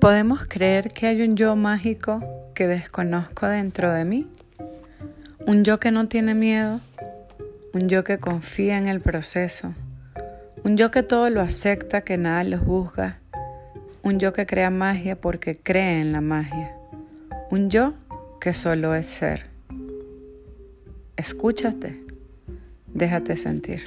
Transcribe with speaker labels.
Speaker 1: ¿Podemos creer que hay un yo mágico que desconozco dentro de mí? Un yo que no tiene miedo, un yo que confía en el proceso, un yo que todo lo acepta, que nada lo juzga, un yo que crea magia porque cree en la magia, un yo que solo es ser. Escúchate, déjate sentir.